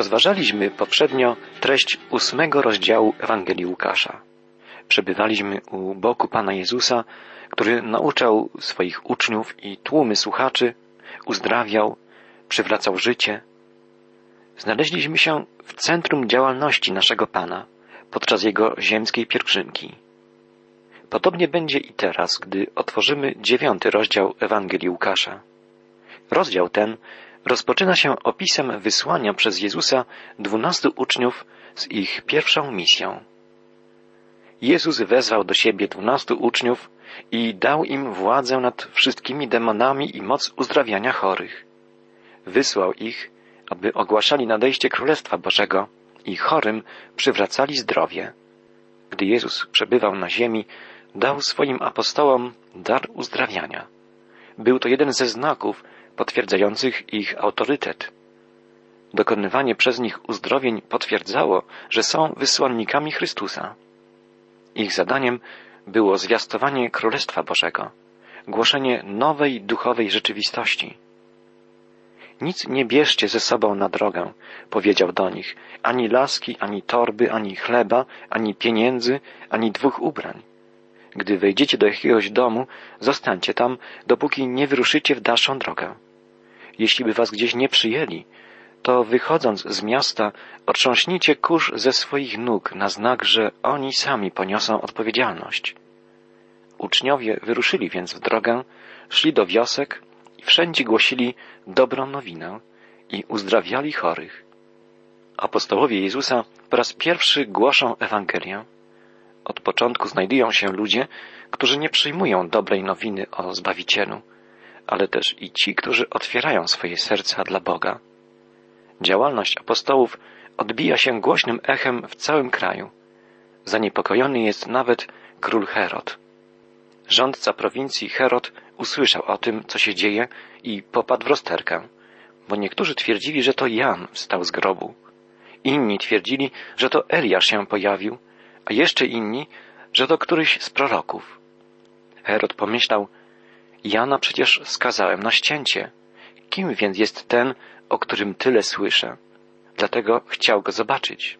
Rozważaliśmy poprzednio treść ósmego rozdziału Ewangelii Łukasza. Przebywaliśmy u boku Pana Jezusa, który nauczał swoich uczniów i tłumy słuchaczy, uzdrawiał, przywracał życie. Znaleźliśmy się w centrum działalności naszego Pana podczas Jego ziemskiej pielgrzymki. Podobnie będzie i teraz, gdy otworzymy dziewiąty rozdział Ewangelii Łukasza. Rozdział ten rozpoczyna się opisem wysłania przez Jezusa dwunastu uczniów z ich pierwszą misją. Jezus wezwał do siebie dwunastu uczniów i dał im władzę nad wszystkimi demonami i moc uzdrawiania chorych. Wysłał ich, aby ogłaszali nadejście Królestwa Bożego i chorym przywracali zdrowie. Gdy Jezus przebywał na ziemi, dał swoim apostołom dar uzdrawiania. Był to jeden ze znaków potwierdzających ich autorytet. Dokonywanie przez nich uzdrowień potwierdzało, że są wysłannikami Chrystusa. Ich zadaniem było zwiastowanie Królestwa Bożego, głoszenie nowej duchowej rzeczywistości. Nic nie bierzcie ze sobą na drogę, powiedział do nich, ani laski, ani torby, ani chleba, ani pieniędzy, ani dwóch ubrań. Gdy wejdziecie do jakiegoś domu, zostańcie tam, dopóki nie wyruszycie w dalszą drogę. Jeśli by was gdzieś nie przyjęli, to wychodząc z miasta, otrząśnijcie kurz ze swoich nóg na znak, że oni sami poniosą odpowiedzialność. Uczniowie wyruszyli więc w drogę, szli do wiosek i wszędzie głosili dobrą nowinę i uzdrawiali chorych. Apostołowie Jezusa po raz pierwszy głoszą Ewangelię. Od początku znajdują się ludzie, którzy nie przyjmują dobrej nowiny o Zbawicielu, ale też i ci, którzy otwierają swoje serca dla Boga. Działalność apostołów odbija się głośnym echem w całym kraju. Zaniepokojony jest nawet król Herod. Rządca prowincji Herod usłyszał o tym, co się dzieje i popadł w rozterkę, bo niektórzy twierdzili, że to Jan wstał z grobu. Inni twierdzili, że to Eliasz się pojawił, a jeszcze inni, że to któryś z proroków. Herod pomyślał, Jana przecież skazałem na ścięcie. Kim więc jest ten, o którym tyle słyszę? Dlatego chciał go zobaczyć.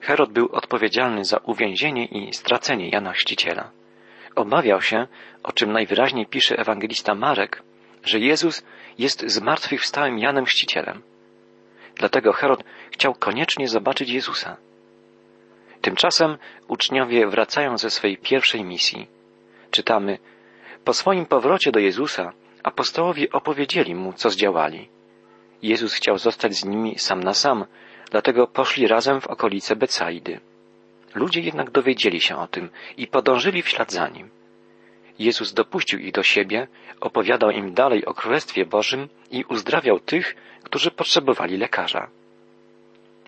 Herod był odpowiedzialny za uwięzienie i stracenie Jana Chrzciciela. Obawiał się, o czym najwyraźniej pisze ewangelista Marek, że Jezus jest zmartwychwstałym Janem Chrzcicielem. Dlatego Herod chciał koniecznie zobaczyć Jezusa. Tymczasem uczniowie wracają ze swej pierwszej misji. Czytamy, po swoim powrocie do Jezusa apostołowie opowiedzieli mu, co zdziałali. Jezus chciał zostać z nimi sam na sam, dlatego poszli razem w okolice Becaidy. Ludzie jednak dowiedzieli się o tym i podążyli w ślad za nim. Jezus dopuścił ich do siebie, opowiadał im dalej o Królestwie Bożym i uzdrawiał tych, którzy potrzebowali lekarza.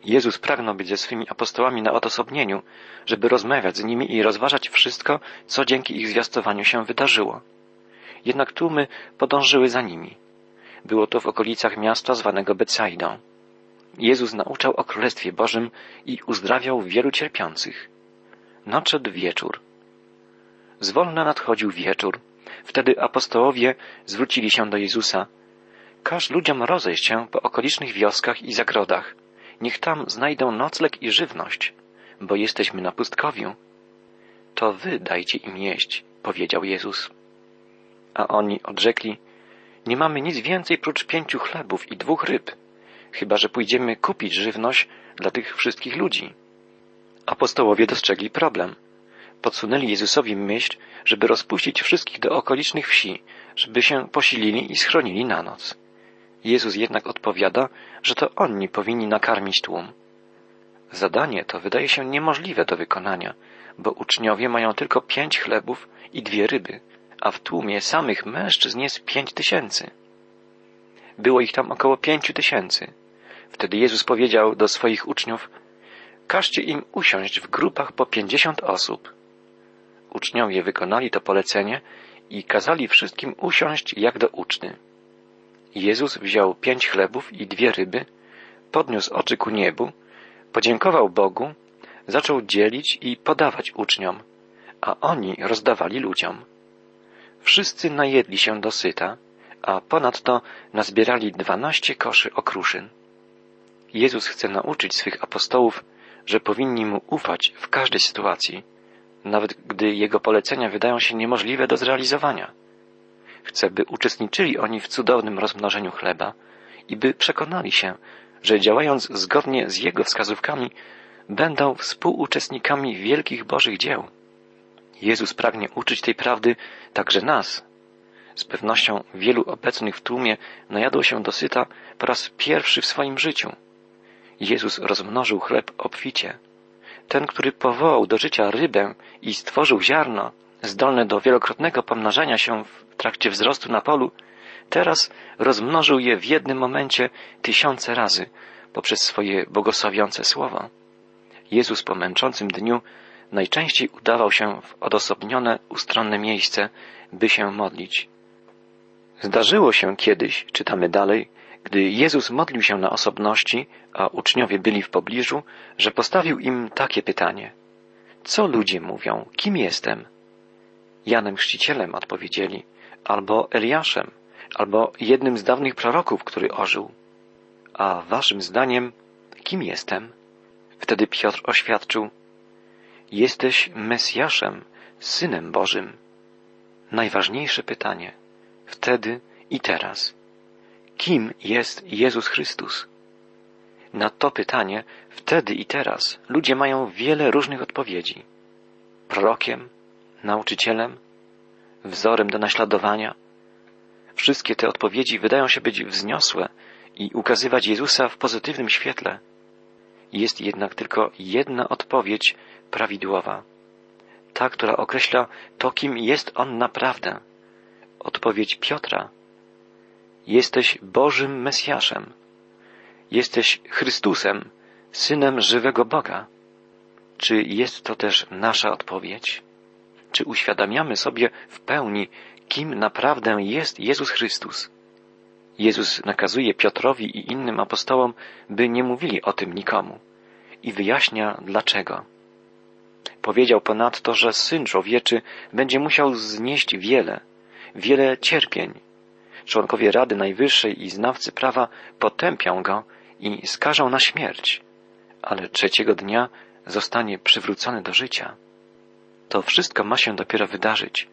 Jezus pragnął być ze swymi apostołami na odosobnieniu, żeby rozmawiać z nimi i rozważać wszystko, co dzięki ich zwiastowaniu się wydarzyło. Jednak tłumy podążyły za nimi. Było to w okolicach miasta zwanego Betsaidą. Jezus nauczał o Królestwie Bożym i uzdrawiał wielu cierpiących. Nadszedł wieczór. Zwolna nadchodził wieczór. Wtedy apostołowie zwrócili się do Jezusa. Każ ludziom rozejść się po okolicznych wioskach i zagrodach. Niech tam znajdą nocleg i żywność, bo jesteśmy na pustkowiu. To wy dajcie im jeść, powiedział Jezus. A oni odrzekli, nie mamy nic więcej prócz pięciu chlebów i dwóch ryb, chyba że pójdziemy kupić żywność dla tych wszystkich ludzi. Apostołowie dostrzegli problem. Podsunęli Jezusowi myśl, żeby rozpuścić wszystkich do okolicznych wsi, żeby się posilili i schronili na noc. Jezus jednak odpowiada, że to oni powinni nakarmić tłum. Zadanie to wydaje się niemożliwe do wykonania, bo uczniowie mają tylko pięć chlebów i dwie ryby, a w tłumie samych mężczyzn jest pięć tysięcy. Było ich tam około pięciu tysięcy. Wtedy Jezus powiedział do swoich uczniów, każcie im usiąść w grupach po pięćdziesiąt osób. Uczniowie wykonali to polecenie i kazali wszystkim usiąść jak do uczny. Jezus wziął pięć chlebów i dwie ryby, podniósł oczy ku niebu, podziękował Bogu, zaczął dzielić i podawać uczniom, a oni rozdawali ludziom. Wszyscy najedli się dosyta, a ponadto nazbierali dwanaście koszy okruszyn. Jezus chce nauczyć swych apostołów, że powinni mu ufać w każdej sytuacji, nawet gdy jego polecenia wydają się niemożliwe do zrealizowania. Chce, by uczestniczyli oni w cudownym rozmnożeniu chleba i by przekonali się, że działając zgodnie z jego wskazówkami, będą współuczestnikami wielkich Bożych dzieł. Jezus pragnie uczyć tej prawdy także nas. Z pewnością wielu obecnych w tłumie najadło się dosyta po raz pierwszy w swoim życiu. Jezus rozmnożył chleb obficie. Ten, który powołał do życia rybę i stworzył ziarno, zdolne do wielokrotnego pomnażania się w trakcie wzrostu na polu, teraz rozmnożył je w jednym momencie tysiące razy poprzez swoje błogosławiące słowo. Jezus po męczącym dniu najczęściej udawał się w odosobnione, ustronne miejsce, by się modlić. Zdarzyło się kiedyś, czytamy dalej, gdy Jezus modlił się na osobności, a uczniowie byli w pobliżu, że postawił im takie pytanie. Co ludzie mówią? Kim jestem? Janem Chrzcicielem odpowiedzieli, albo Eliaszem, albo jednym z dawnych proroków, który ożył. A waszym zdaniem, kim jestem? Wtedy Piotr oświadczył, jesteś Mesjaszem, Synem Bożym. Najważniejsze pytanie, wtedy i teraz. Kim jest Jezus Chrystus? Na to pytanie, wtedy i teraz, ludzie mają wiele różnych odpowiedzi. Prorokiem, nauczycielem, wzorem do naśladowania. Wszystkie te odpowiedzi wydają się być wzniosłe i ukazywać Jezusa w pozytywnym świetle. Jest jednak tylko jedna odpowiedź prawidłowa. Ta, która określa to, kim jest On naprawdę. Odpowiedź Piotra. Jesteś Bożym Mesjaszem. Jesteś Chrystusem, Synem żywego Boga. Czy jest to też nasza odpowiedź? Czy uświadamiamy sobie w pełni, kim naprawdę jest Jezus Chrystus? Jezus nakazuje Piotrowi i innym apostołom, by nie mówili o tym nikomu i wyjaśnia dlaczego. Powiedział ponadto, że Syn Człowieczy będzie musiał znieść wiele, wiele cierpień. Członkowie Rady Najwyższej i znawcy prawa potępią go i skażą na śmierć, ale trzeciego dnia zostanie przywrócony do życia. To wszystko ma się dopiero wydarzyć.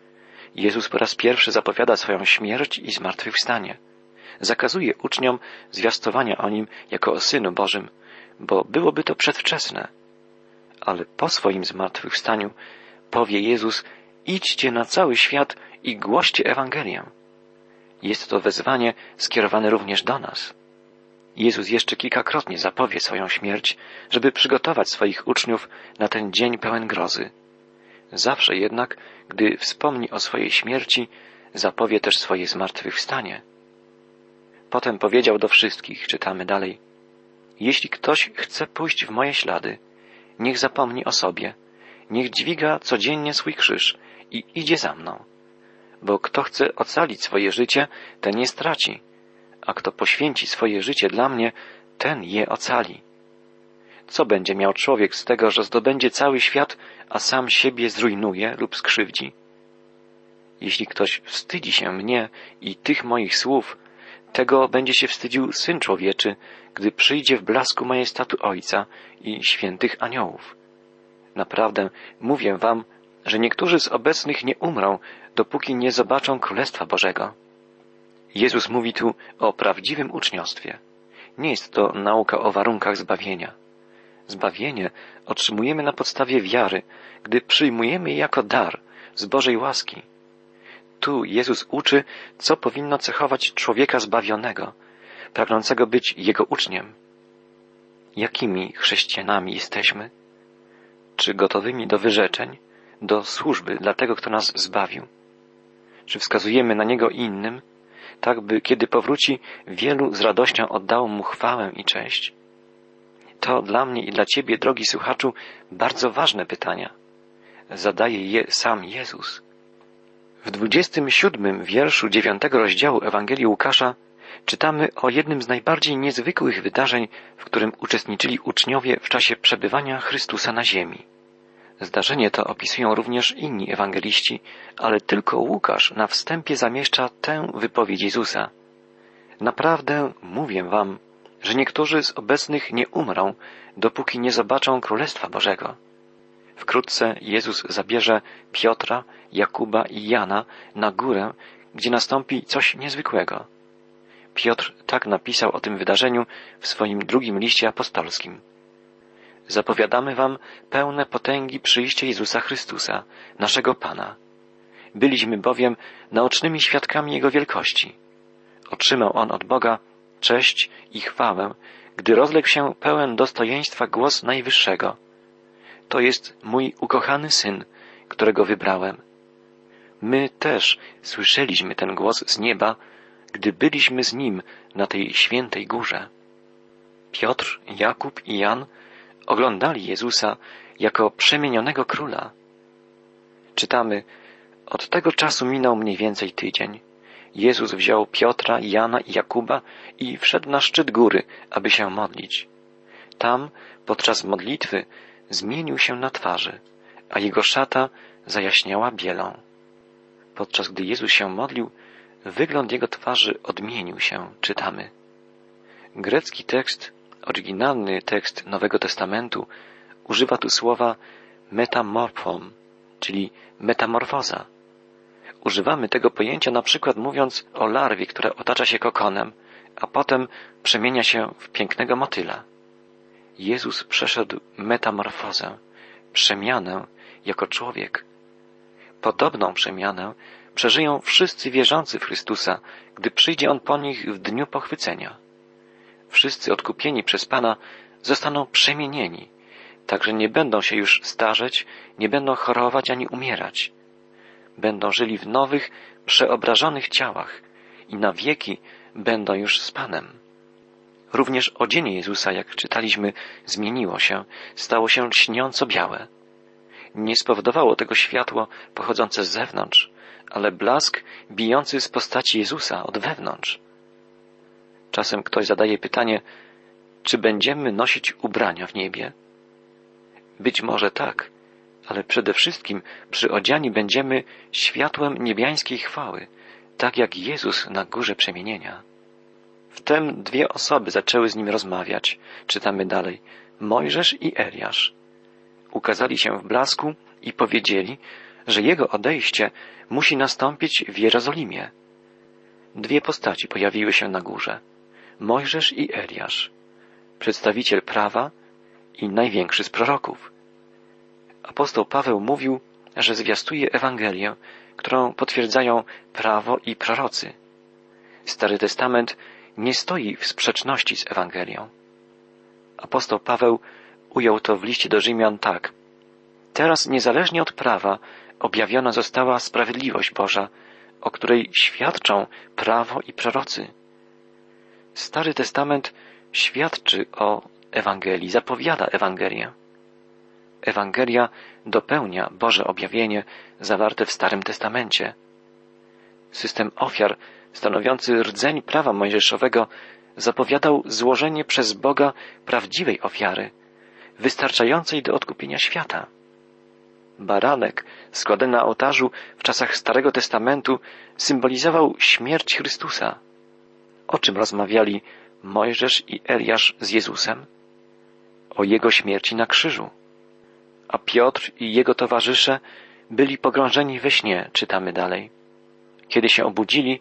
Jezus po raz pierwszy zapowiada swoją śmierć i zmartwychwstanie. Zakazuje uczniom zwiastowania o nim jako o Synu Bożym, bo byłoby to przedwczesne. Ale po swoim zmartwychwstaniu powie Jezus, idźcie na cały świat i głoście Ewangelię. Jest to wezwanie skierowane również do nas. Jezus jeszcze kilkakrotnie zapowie swoją śmierć, żeby przygotować swoich uczniów na ten dzień pełen grozy. Zawsze jednak, gdy wspomni o swojej śmierci, zapowie też swoje zmartwychwstanie. Potem powiedział do wszystkich, czytamy dalej, jeśli ktoś chce pójść w moje ślady, niech zapomni o sobie, niech dźwiga codziennie swój krzyż i idzie za mną. Bo kto chce ocalić swoje życie, ten je straci, a kto poświęci swoje życie dla mnie, ten je ocali. Co będzie miał człowiek z tego, że zdobędzie cały świat, a sam siebie zrujnuje lub skrzywdzi? Jeśli ktoś wstydzi się mnie i tych moich słów, tego będzie się wstydził Syn Człowieczy, gdy przyjdzie w blasku majestatu Ojca i świętych aniołów. Naprawdę mówię wam, że niektórzy z obecnych nie umrą, dopóki nie zobaczą Królestwa Bożego. Jezus mówi tu o prawdziwym uczniostwie. Nie jest to nauka o warunkach zbawienia. Zbawienie otrzymujemy na podstawie wiary, gdy przyjmujemy je jako dar z Bożej łaski. Tu Jezus uczy, co powinno cechować człowieka zbawionego, pragnącego być Jego uczniem. Jakimi chrześcijanami jesteśmy? Czy gotowymi do wyrzeczeń, do służby dla tego, kto nas zbawił? Czy wskazujemy na Niego innym, tak by kiedy powróci, wielu z radością oddało Mu chwałę i cześć? To dla mnie i dla Ciebie, drogi słuchaczu, bardzo ważne pytania. Zadaje je sam Jezus. W dwudziestym siódmym wierszu dziewiątego rozdziału Ewangelii Łukasza czytamy o jednym z najbardziej niezwykłych wydarzeń, w którym uczestniczyli uczniowie w czasie przebywania Chrystusa na ziemi. Zdarzenie to opisują również inni ewangeliści, ale tylko Łukasz na wstępie zamieszcza tę wypowiedź Jezusa. Naprawdę mówię wam, że niektórzy z obecnych nie umrą, dopóki nie zobaczą Królestwa Bożego. Wkrótce Jezus zabierze Piotra, Jakuba i Jana na górę, gdzie nastąpi coś niezwykłego. Piotr tak napisał o tym wydarzeniu w swoim drugim liście apostolskim. Zapowiadamy wam pełne potęgi przyjście Jezusa Chrystusa, naszego Pana. Byliśmy bowiem naocznymi świadkami Jego wielkości. Otrzymał On od Boga cześć i chwałę, gdy rozległ się pełen dostojeństwa głos Najwyższego. To jest mój ukochany Syn, którego wybrałem. My też słyszeliśmy ten głos z nieba, gdy byliśmy z Nim na tej świętej górze. Piotr, Jakub i Jan oglądali Jezusa jako przemienionego króla. Czytamy, od tego czasu minął mniej więcej tydzień. Jezus wziął Piotra, Jana i Jakuba i wszedł na szczyt góry, aby się modlić. Tam, podczas modlitwy, zmienił się na twarzy, a jego szata zajaśniała bielą. Podczas gdy Jezus się modlił, wygląd jego twarzy odmienił się, czytamy. Grecki tekst, oryginalny tekst Nowego Testamentu, używa tu słowa metamorphom, czyli metamorfoza. Używamy tego pojęcia na przykład mówiąc o larwie, która otacza się kokonem, a potem przemienia się w pięknego motyla. Jezus przeszedł metamorfozę, przemianę jako człowiek. Podobną przemianę przeżyją wszyscy wierzący w Chrystusa, gdy przyjdzie On po nich w dniu pochwycenia. Wszyscy odkupieni przez Pana zostaną przemienieni, także nie będą się już starzeć, nie będą chorować ani umierać. Będą żyli w nowych, przeobrażonych ciałach i na wieki będą już z Panem. Również odzienie Jezusa, jak czytaliśmy, zmieniło się, stało się lśniąco białe. Nie spowodowało tego światło pochodzące z zewnątrz, ale blask bijący z postaci Jezusa od wewnątrz. Czasem ktoś zadaje pytanie, czy będziemy nosić ubrania w niebie? Być może tak, ale przede wszystkim przyodziani będziemy światłem niebiańskiej chwały, tak jak Jezus na górze przemienienia. Wtem dwie osoby zaczęły z nim rozmawiać. Czytamy dalej. Mojżesz i Eliasz. Ukazali się w blasku i powiedzieli, że jego odejście musi nastąpić w Jerozolimie. Dwie postaci pojawiły się na górze. Mojżesz i Eliasz. Przedstawiciel prawa i największy z proroków. Apostoł Paweł mówił, że zwiastuje Ewangelię, którą potwierdzają prawo i prorocy. Stary Testament nie stoi w sprzeczności z Ewangelią. Apostoł Paweł ujął to w liście do Rzymian tak. Teraz niezależnie od prawa objawiona została sprawiedliwość Boża, o której świadczą prawo i prorocy. Stary Testament świadczy o Ewangelii, zapowiada Ewangelię. Ewangelia dopełnia Boże objawienie zawarte w Starym Testamencie. System ofiar stanowiący rdzeń prawa mojżeszowego zapowiadał złożenie przez Boga prawdziwej ofiary, wystarczającej do odkupienia świata. Baranek składany na ołtarzu w czasach Starego Testamentu symbolizował śmierć Chrystusa. O czym rozmawiali Mojżesz i Eliasz z Jezusem? O jego śmierci na krzyżu. A Piotr i jego towarzysze byli pogrążeni we śnie, czytamy dalej. Kiedy się obudzili,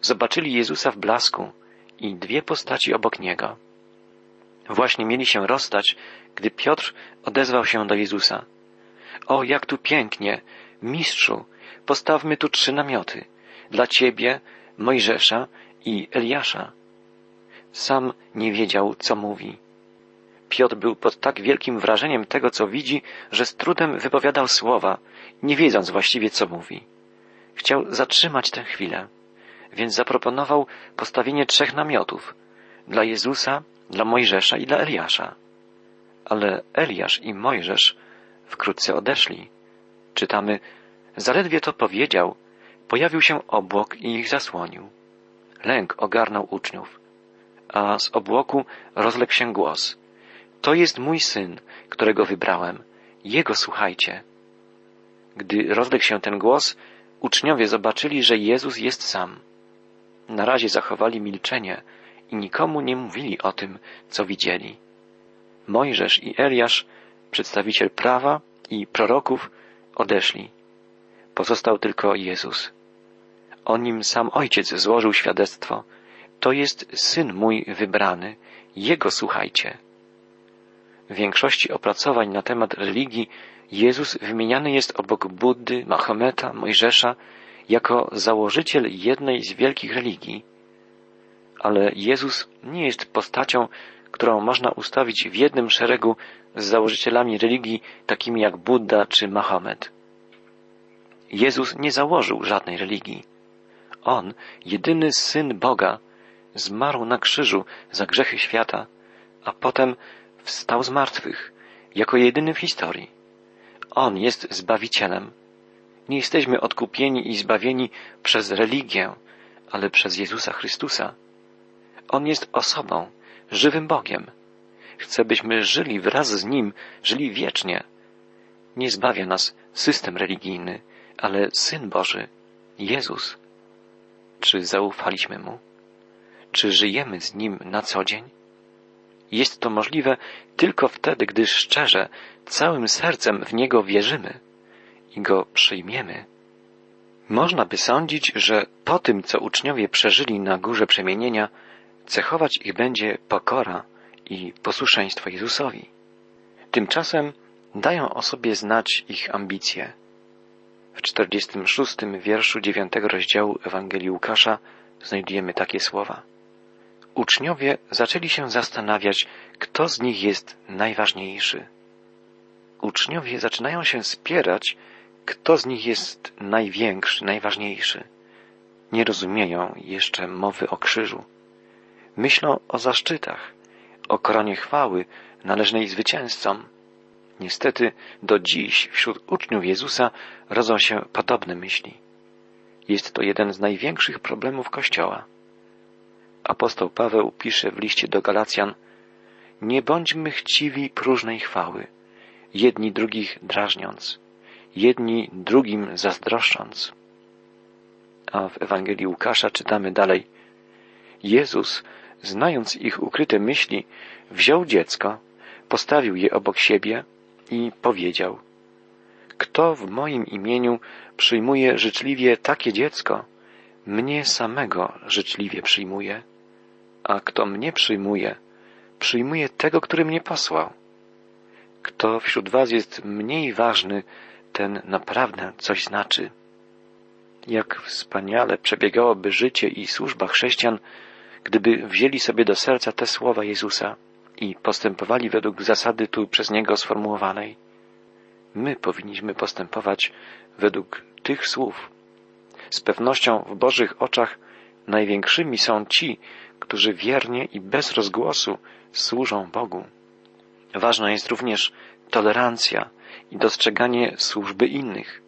zobaczyli Jezusa w blasku i dwie postaci obok niego. Właśnie mieli się rozstać, gdy Piotr odezwał się do Jezusa. O, jak tu pięknie! Mistrzu, postawmy tu trzy namioty. Dla ciebie, Mojżesza i Eliasza. Sam nie wiedział, co mówi. Piotr był pod tak wielkim wrażeniem tego, co widzi, że z trudem wypowiadał słowa, nie wiedząc właściwie, co mówi. Chciał zatrzymać tę chwilę więc zaproponował postawienie trzech namiotów dla Jezusa, dla Mojżesza i dla Eliasza. Ale Eliasz i Mojżesz wkrótce odeszli. Czytamy, zaledwie to powiedział, pojawił się obłok i ich zasłonił. Lęk ogarnął uczniów, a z obłoku rozległ się głos. To jest mój syn, którego wybrałem. Jego słuchajcie. Gdy rozległ się ten głos, uczniowie zobaczyli, że Jezus jest sam. Na razie zachowali milczenie i nikomu nie mówili o tym, co widzieli. Mojżesz i Eliasz, przedstawiciel prawa i proroków, odeszli. Pozostał tylko Jezus. O nim sam Ojciec złożył świadectwo. To jest Syn mój wybrany, Jego słuchajcie. W większości opracowań na temat religii Jezus wymieniany jest obok Buddy, Mahometa, Mojżesza jako założyciel jednej z wielkich religii. Ale Jezus nie jest postacią, którą można ustawić w jednym szeregu z założycielami religii takimi jak Buddha czy Mahomet. Jezus nie założył żadnej religii. On, jedyny syn Boga, zmarł na krzyżu za grzechy świata, a potem wstał z martwych, jako jedyny w historii. On jest Zbawicielem. Nie jesteśmy odkupieni i zbawieni przez religię, ale przez Jezusa Chrystusa. On jest osobą, żywym Bogiem. Chce, byśmy żyli wraz z Nim, żyli wiecznie. Nie zbawia nas system religijny, ale Syn Boży, Jezus. Czy zaufaliśmy Mu? Czy żyjemy z Nim na co dzień? Jest to możliwe tylko wtedy, gdy szczerze, całym sercem w Niego wierzymy i Go przyjmiemy. Można by sądzić, że po tym, co uczniowie przeżyli na górze przemienienia, cechować ich będzie pokora i posłuszeństwo Jezusowi. Tymczasem dają o sobie znać ich ambicje. W 46 wierszu 9 rozdziału Ewangelii Łukasza znajdujemy takie słowa. Uczniowie zaczęli się zastanawiać, kto z nich jest najważniejszy. Uczniowie zaczynają się spierać, kto z nich jest największy, najważniejszy. Nie rozumieją jeszcze mowy o krzyżu. Myślą o zaszczytach, o koronie chwały należnej zwycięzcom. Niestety do dziś wśród uczniów Jezusa rodzą się podobne myśli. Jest to jeden z największych problemów Kościoła. Apostoł Paweł pisze w liście do Galacjan Nie bądźmy chciwi próżnej chwały, jedni drugich drażniąc, jedni drugim zazdroszcząc. A w Ewangelii Łukasza czytamy dalej Jezus, znając ich ukryte myśli, wziął dziecko, postawił je obok siebie i powiedział Kto w moim imieniu przyjmuje życzliwie takie dziecko, mnie samego życzliwie przyjmuje a kto mnie przyjmuje, przyjmuje tego, który mnie posłał. Kto wśród was jest mniej ważny, ten naprawdę coś znaczy. Jak wspaniale przebiegałoby życie i służba chrześcijan, gdyby wzięli sobie do serca te słowa Jezusa i postępowali według zasady tu przez Niego sformułowanej. My powinniśmy postępować według tych słów. Z pewnością w Bożych oczach największymi są ci, którzy wiernie i bez rozgłosu służą Bogu. Ważna jest również tolerancja i dostrzeganie służby innych.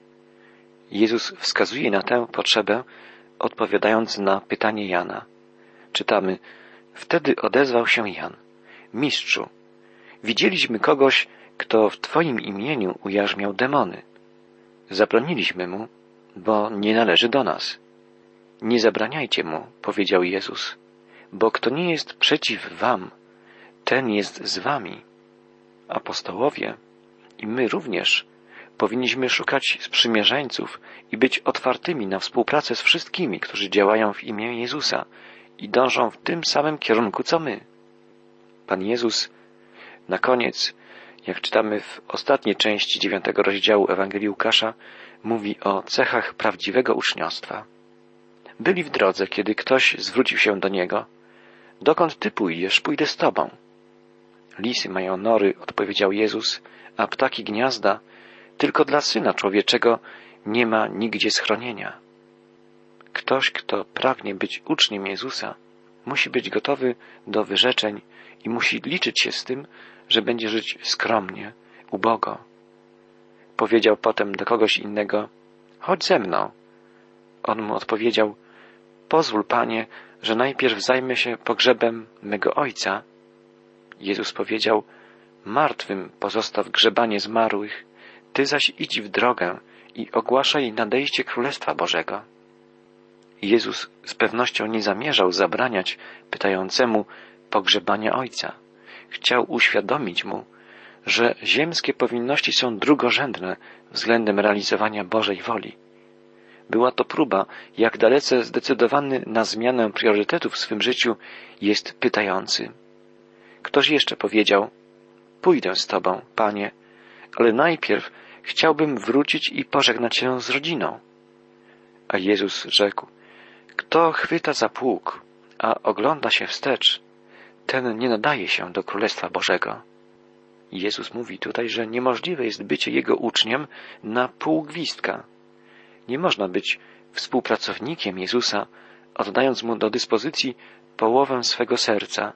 Jezus wskazuje na tę potrzebę, odpowiadając na pytanie Jana. Czytamy, wtedy odezwał się Jan. Mistrzu, widzieliśmy kogoś, kto w Twoim imieniu ujarzmiał demony. Zabroniliśmy mu, bo nie należy do nas. Nie zabraniajcie mu, powiedział Jezus bo kto nie jest przeciw wam, ten jest z wami. Apostołowie i my również powinniśmy szukać sprzymierzeńców i być otwartymi na współpracę z wszystkimi, którzy działają w imię Jezusa i dążą w tym samym kierunku co my. Pan Jezus na koniec, jak czytamy w ostatniej części dziewiątego rozdziału Ewangelii Łukasza, mówi o cechach prawdziwego uczniostwa. Byli w drodze, kiedy ktoś zwrócił się do niego – Dokąd ty pójdziesz, pójdę z tobą. Lisy mają nory, odpowiedział Jezus, a ptaki gniazda, tylko dla Syna Człowieczego nie ma nigdzie schronienia. Ktoś, kto pragnie być uczniem Jezusa, musi być gotowy do wyrzeczeń i musi liczyć się z tym, że będzie żyć skromnie, ubogo. Powiedział potem do kogoś innego, chodź ze mną. On mu odpowiedział, pozwól, panie, że najpierw zajmę się pogrzebem mego ojca. Jezus powiedział, martwym pozostaw grzebanie zmarłych, ty zaś idź w drogę i ogłaszaj nadejście Królestwa Bożego. Jezus z pewnością nie zamierzał zabraniać pytającemu pogrzebania Ojca. Chciał uświadomić mu, że ziemskie powinności są drugorzędne względem realizowania Bożej woli. Była to próba, jak dalece zdecydowany na zmianę priorytetów w swym życiu jest pytający. Ktoś jeszcze powiedział, pójdę z Tobą, Panie, ale najpierw chciałbym wrócić i pożegnać się z rodziną. A Jezus rzekł, kto chwyta za pług, a ogląda się wstecz, ten nie nadaje się do Królestwa Bożego. Jezus mówi tutaj, że niemożliwe jest bycie Jego uczniem na pół gwizdka. Nie można być współpracownikiem Jezusa, oddając Mu do dyspozycji połowę swego serca,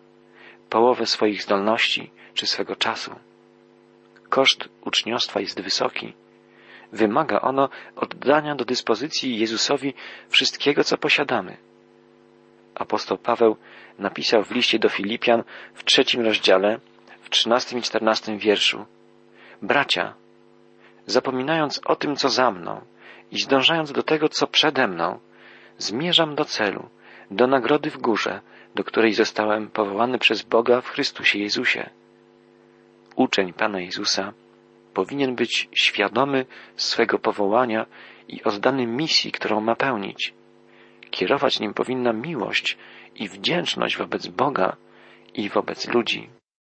połowę swoich zdolności czy swego czasu. Koszt uczniostwa jest wysoki. Wymaga ono oddania do dyspozycji Jezusowi wszystkiego, co posiadamy. Apostoł Paweł napisał w liście do Filipian w trzecim rozdziale, w trzynastym i czternastym wierszu. Bracia, zapominając o tym, co za mną i zdążając do tego, co przede mną, zmierzam do celu, do nagrody w górze, do której zostałem powołany przez Boga w Chrystusie Jezusie. Uczeń Pana Jezusa powinien być świadomy swego powołania i oddany misji, którą ma pełnić. Kierować nim powinna miłość i wdzięczność wobec Boga i wobec ludzi.